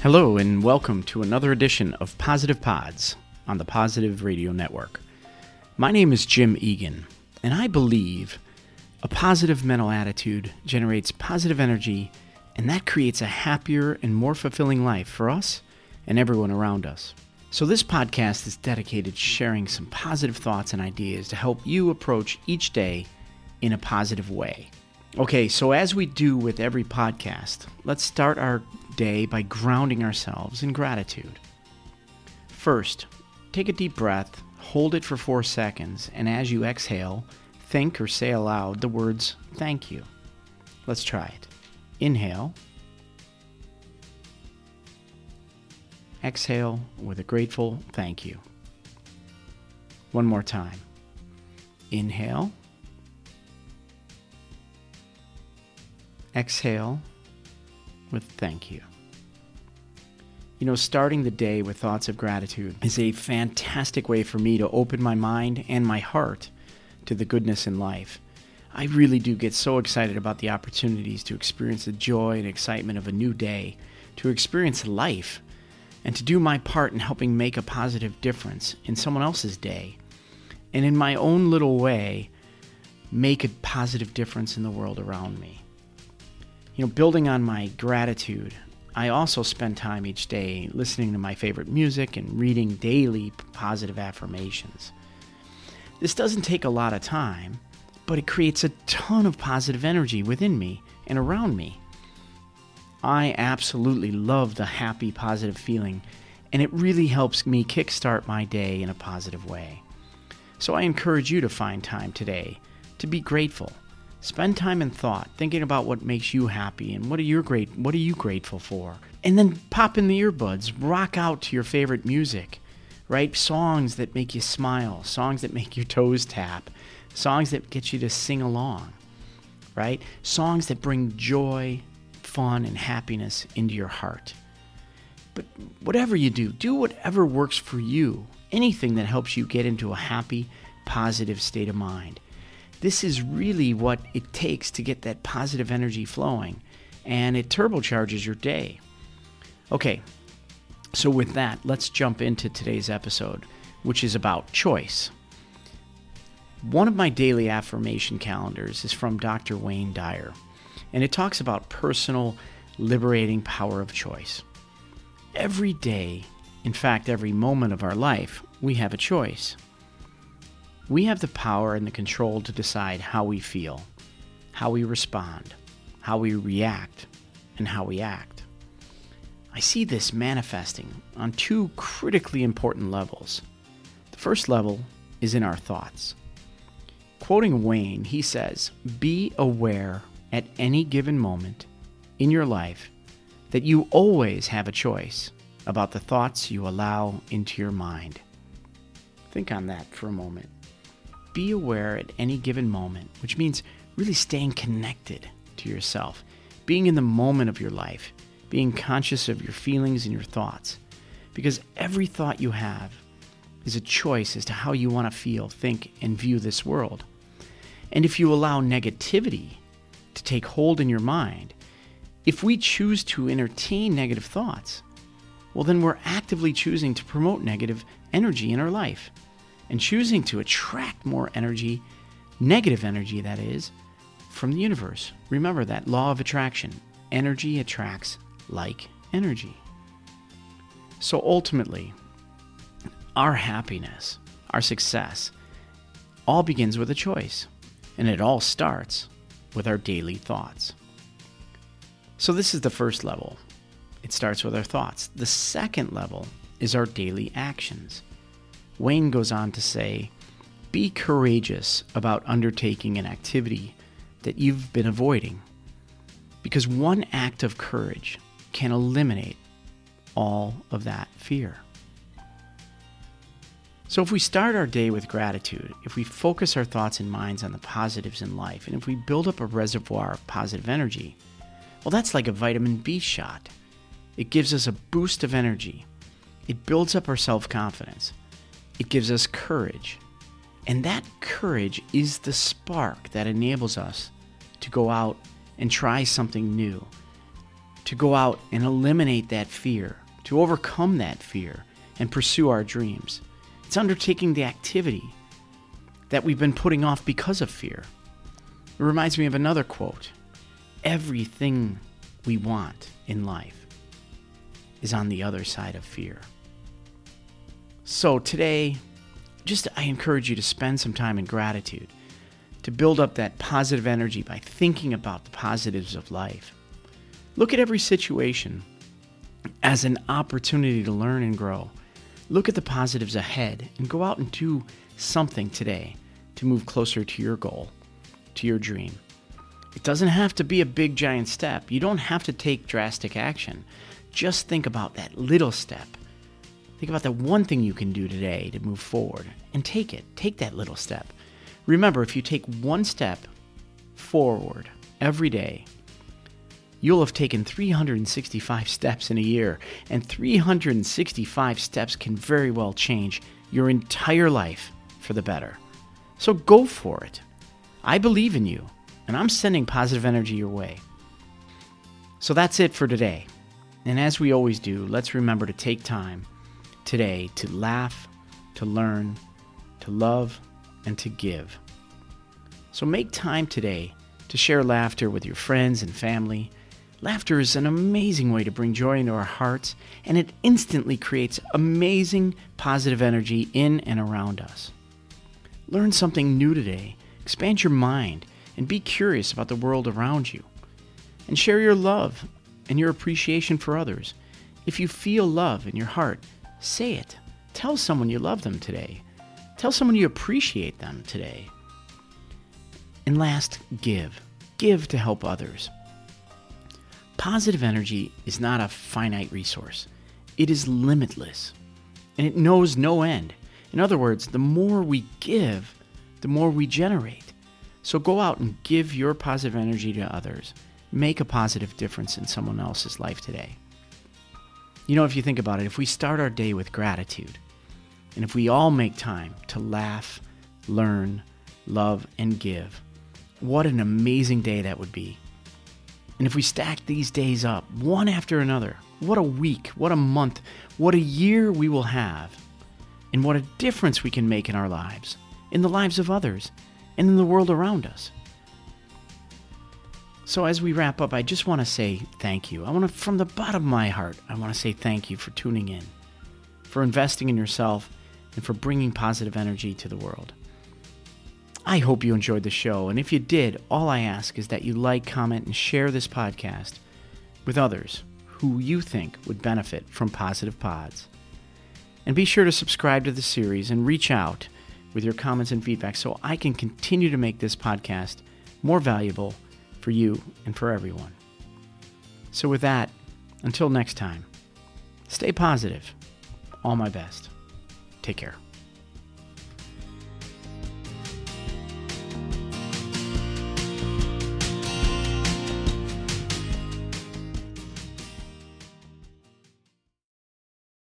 Hello, and welcome to another edition of Positive Pods on the Positive Radio Network. My name is Jim Egan, and I believe a positive mental attitude generates positive energy, and that creates a happier and more fulfilling life for us and everyone around us. So, this podcast is dedicated to sharing some positive thoughts and ideas to help you approach each day in a positive way. Okay, so as we do with every podcast, let's start our day by grounding ourselves in gratitude. First, take a deep breath, hold it for four seconds, and as you exhale, think or say aloud the words thank you. Let's try it. Inhale. Exhale with a grateful thank you. One more time. Inhale. Exhale with thank you. You know, starting the day with thoughts of gratitude is a fantastic way for me to open my mind and my heart to the goodness in life. I really do get so excited about the opportunities to experience the joy and excitement of a new day, to experience life, and to do my part in helping make a positive difference in someone else's day, and in my own little way, make a positive difference in the world around me. You know, building on my gratitude, I also spend time each day listening to my favorite music and reading daily positive affirmations. This doesn't take a lot of time, but it creates a ton of positive energy within me and around me. I absolutely love the happy, positive feeling, and it really helps me kickstart my day in a positive way. So I encourage you to find time today to be grateful Spend time in thought, thinking about what makes you happy and what are you great what are you grateful for. And then pop in the earbuds, rock out to your favorite music, right? Songs that make you smile, songs that make your toes tap, songs that get you to sing along, right? Songs that bring joy, fun, and happiness into your heart. But whatever you do, do whatever works for you. Anything that helps you get into a happy, positive state of mind this is really what it takes to get that positive energy flowing, and it turbocharges your day. Okay, so with that, let's jump into today's episode, which is about choice. One of my daily affirmation calendars is from Dr. Wayne Dyer, and it talks about personal liberating power of choice. Every day, in fact, every moment of our life, we have a choice. We have the power and the control to decide how we feel, how we respond, how we react, and how we act. I see this manifesting on two critically important levels. The first level is in our thoughts. Quoting Wayne, he says, Be aware at any given moment in your life that you always have a choice about the thoughts you allow into your mind. Think on that for a moment be aware at any given moment, which means really staying connected to yourself, being in the moment of your life, being conscious of your feelings and your thoughts. Because every thought you have is a choice as to how you want to feel, think, and view this world. And if you allow negativity to take hold in your mind, if we choose to entertain negative thoughts, well, then we're actively choosing to promote negative energy in our life and choosing to attract more energy, negative energy that is, from the universe. Remember that law of attraction energy attracts like energy. So ultimately, our happiness, our success, all begins with a choice, and it all starts with our daily thoughts. So, this is the first level. It starts with our thoughts. The second level is our daily actions. Wayne goes on to say, Be courageous about undertaking an activity that you've been avoiding, because one act of courage can eliminate all of that fear. So, if we start our day with gratitude, if we focus our thoughts and minds on the positives in life, and if we build up a reservoir of positive energy, well, that's like a vitamin B shot. It gives us a boost of energy, it builds up our self confidence, it gives us courage. And that courage is the spark that enables us to go out and try something new, to go out and eliminate that fear, to overcome that fear, and pursue our dreams. It's undertaking the activity that we've been putting off because of fear. It reminds me of another quote Everything we want in life is on the other side of fear. So today, just I encourage you to spend some time in gratitude, to build up that positive energy by thinking about the positives of life. Look at every situation as an opportunity to learn and grow. Look at the positives ahead and go out and do something today to move closer to your goal, to your dream. It doesn't have to be a big giant step. You don't have to take drastic action. Just think about that little step. Think about the one thing you can do today to move forward and take it. Take that little step. Remember, if you take one step forward every day, you'll have taken 365 steps in a year, and 365 steps can very well change your entire life for the better. So go for it. I believe in you, and I'm sending positive energy your way. So that's it for today. And as we always do, let's remember to take time today to laugh, to learn, to love, and to give. So make time today to share laughter with your friends and family Laughter is an amazing way to bring joy into our hearts, and it instantly creates amazing positive energy in and around us. Learn something new today, expand your mind, and be curious about the world around you. And share your love and your appreciation for others. If you feel love in your heart, say it. Tell someone you love them today. Tell someone you appreciate them today. And last, give. Give to help others. Positive energy is not a finite resource, it is limitless, and it knows no end. In other words, the more we give, the more we generate. So go out and give your positive energy to others. Make a positive difference in someone else's life today. You know, if you think about it, if we start our day with gratitude, and if we all make time to laugh, learn, love, and give, what an amazing day that would be. And if we stack these days up, one after another, what a week, what a month, what a year we will have, and what a difference we can make in our lives, in the lives of others, and in the world around us. So, as we wrap up, I just want to say thank you. I want to, from the bottom of my heart, I want to say thank you for tuning in, for investing in yourself, and for bringing positive energy to the world. I hope you enjoyed the show, and if you did, all I ask is that you like, comment, and share this podcast with others who you think would benefit from Positive Pods. And be sure to subscribe to the series and reach out with your comments and feedback so I can continue to make this podcast more valuable for you and for everyone. So, with that, until next time, stay positive. All my best. Take care.